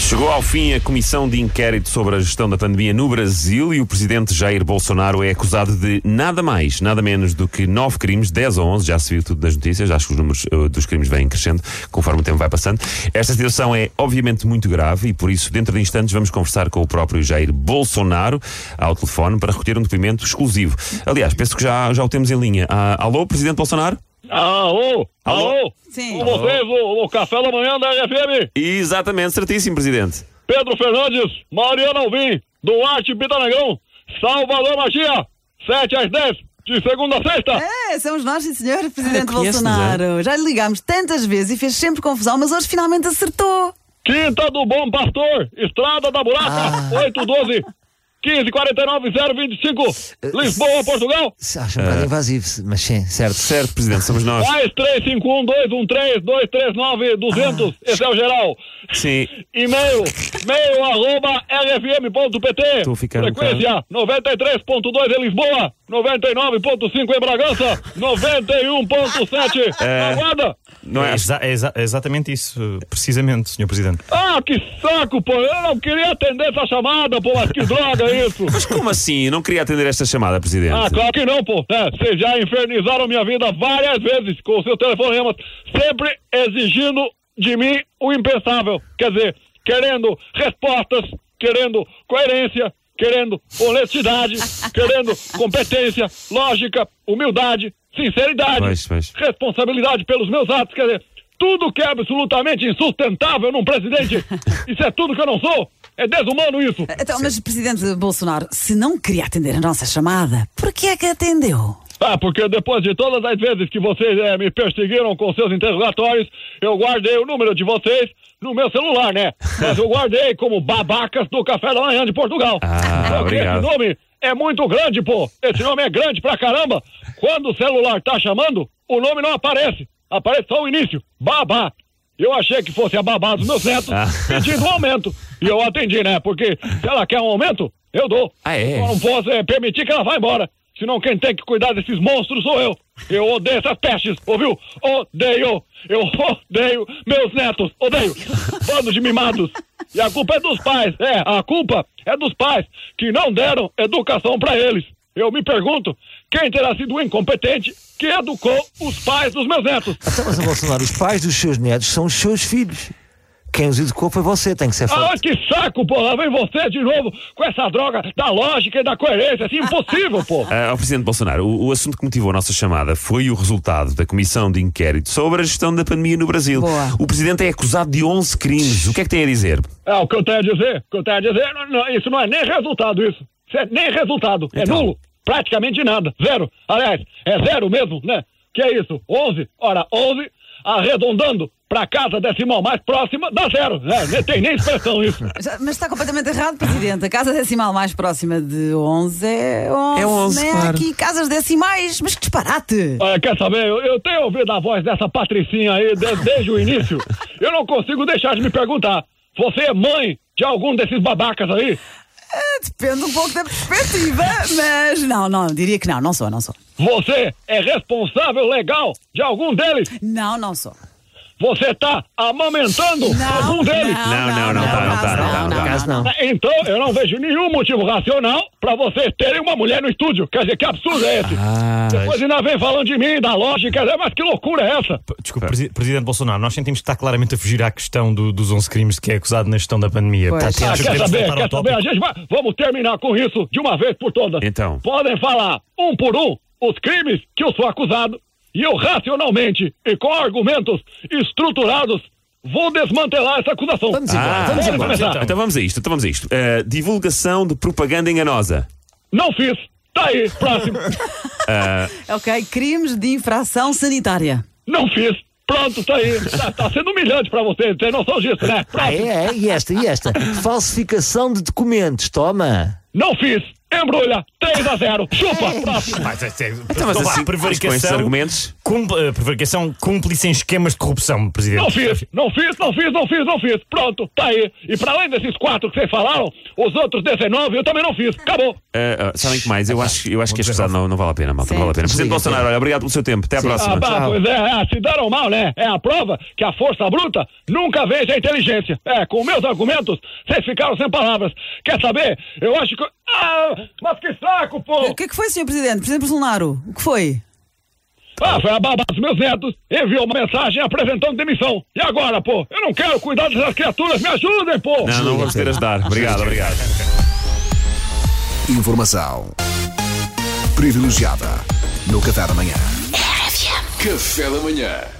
Chegou ao fim a comissão de inquérito sobre a gestão da pandemia no Brasil e o presidente Jair Bolsonaro é acusado de nada mais, nada menos do que nove crimes, 10 ou 11, já se viu tudo nas notícias, acho que os números uh, dos crimes vêm crescendo conforme o tempo vai passando. Esta situação é obviamente muito grave e por isso, dentro de instantes, vamos conversar com o próprio Jair Bolsonaro ao telefone para recolher um depoimento exclusivo. Aliás, penso que já, já o temos em linha. Ah, alô, presidente Bolsonaro? Alô? Alô? Alô? Sim. Com vocês, o, o café da manhã da RFM. Exatamente, certíssimo, presidente. Pedro Fernandes, Mariana Alvim, Duarte Pitanegrão, Salvador Magia, 7 às 10, de segunda a sexta. É, somos nós, sim, senhor, Presidente Ah, Bolsonaro. Já lhe ligámos tantas vezes e fez sempre confusão, mas hoje finalmente acertou. Quinta do Bom Pastor, Estrada da Buraca, 812 1549 025, Lisboa, Portugal. Se Acha um bocado invasivo, mas sim, certo. Certo, presidente, somos nós. Mais 351 213 239 200, esse é o geral. Sim. E-mail, mail arroba rfm.pt. Estou a ficar um Frequência 93.2 em Lisboa, 99.5 em Bragança, 91.7 É. na Guarda. Não é? Exa- exa- exatamente isso, precisamente, Sr. Presidente. Ah, que saco, pô. Eu não queria atender essa chamada, pô, mas que droga é isso. Mas como assim? Eu não queria atender esta chamada, presidente. Ah, claro que não, pô. É, vocês já infernizaram minha vida várias vezes com seus telefonemas, sempre exigindo de mim o impensável. Quer dizer, querendo respostas, querendo coerência, querendo honestidade, querendo competência, lógica, humildade, sinceridade, Pois, pois. responsabilidade pelos meus atos. Quer dizer, tudo que é absolutamente insustentável num presidente. Isso é tudo que eu não sou. É desumano isso. Então, mas Presidente Bolsonaro, se não queria atender a nossa chamada, por que é que atendeu? Ah, porque depois de todas as vezes que vocês eh, me perseguiram com seus interrogatórios, eu guardei o número de vocês no meu celular, né? Mas eu guardei como babacas do café da manhã de Portugal. Ah, Porque obrigado. Esse nome é muito grande, pô. Esse nome é grande pra caramba. Quando o celular tá chamando, o nome não aparece. Aparece só o início. Babá. Eu achei que fosse a babá dos meus netos Ah. pedindo um aumento. E eu atendi, né? Porque se ela quer um aumento, eu dou. Ah, é? Só não posso é, permitir que ela vá embora. Senão quem tem que cuidar desses monstros sou eu. Eu odeio essas pestes, ouviu? Odeio. Eu odeio meus netos. Odeio. Bando de mimados. E a culpa é dos pais. É, a culpa é dos pais que não deram educação pra eles. Eu me pergunto, quem terá sido o incompetente que educou os pais dos meus netos? Então, mas, Bolsonaro, os pais dos seus netos são os seus filhos. Quem os educou foi você, tem que ser Ah, forte. que saco, pô! Lá vem você de novo com essa droga da lógica e da coerência. Assim, impossível, pô! Ah, ao Presidente Bolsonaro, o, o assunto que motivou a nossa chamada foi o resultado da comissão de inquérito sobre a gestão da pandemia no Brasil. Boa. O Presidente é acusado de 11 crimes. O que é que tem a dizer? É, o que eu tenho a dizer, o que eu tenho a dizer, não, não, isso não é nem resultado, isso. Isso é nem resultado. É Então. nulo. Praticamente nada. Zero. Aliás, é zero mesmo, né? Que é isso? 11? Ora, 11, arredondando pra casa decimal mais próxima, dá zero. Né? Nem tem nem expressão isso. Mas está completamente errado, Presidente. A casa decimal mais próxima de 11 é 11. É 11, né? Claro. aqui casas decimais, mas que disparate! Olha, quer saber? Eu, eu tenho ouvido a voz dessa patricinha aí de- desde o início. Eu não consigo deixar de me perguntar. Você é mãe de algum desses babacas aí? Depende um pouco da perspectiva, mas não, não, diria que não, não sou, não sou. Você é responsável legal de algum deles? Não, não sou. Você tá amamentando Não, algum deles? não, Não, não, não tá, não tá, não tá, não tá. Caso não. Então, eu não vejo nenhum motivo racional pra vocês terem uma mulher no estúdio. Quer dizer, que absurdo é esse? Ah, Depois ainda vem falando de mim, da lógica, quer dizer, mas que loucura é essa? Desculpe, Presi- Presidente Bolsonaro, nós sentimos que está claramente a fugir à questão do- dos 11 crimes de que é acusado na gestão da pandemia. Pois. Portanto, Ah, acho que quer saber, quer saber? A gente vai, vamos terminar com isso de uma vez por todas. Então. Podem falar um por um os crimes que eu sou acusado e eu racionalmente e com argumentos estruturados vou desmantelar essa acusação. Vamos embora, Ah, vamos embora. começar. Então vamos a isto, então vamos a isto. Ah, divulgação de propaganda enganosa. Não fiz. Tá aí, próximo. Ok, crimes de infração sanitária. Não fiz. Pronto, tá aí. Tá, tá sendo humilhante pra você, tem noção disso, né? Ah, é, é, e esta, e esta? Falsificação de documentos, toma. Não fiz. Embrulha, 3 a 0. Chupa, próximo. Mas, é, é, Então, mas assim, com esses prevaricação, argumentos. cum- eh, prevaricação cúmplice em esquemas de corrupção, Presidente. Não fiz, não fiz, não fiz, não fiz, não fiz. Pronto, tá aí. E para além desses quatro que vocês falaram, os outros 19 eu também não fiz. Acabou. Ah, ah, sabem que mais? Eu acho, eu acho que este não, não vale a pena, malta. Não Sim. vale a pena. Presidente Bolsonaro, olha, obrigado pelo seu tempo. Até à próxima. Ah, Tchau. pois é, é, se deram mal, né? É a prova que a força bruta nunca vence a inteligência. É, com meus argumentos, vocês ficaram sem palavras. Quer saber? Eu acho que. Ah, mas que saco, pô! O que é que foi, Sr. Presidente? Presidente Bolsonaro, o que foi? Ah, foi a babá dos meus netos. Enviou uma mensagem apresentando demissão. E agora, pô? Eu não quero cuidar dessas criaturas. Me ajudem, pô! Não, não vamos ter ajudar. Obrigado, obrigado. Informação privilegiada no Café da Manhã. Café da Manhã.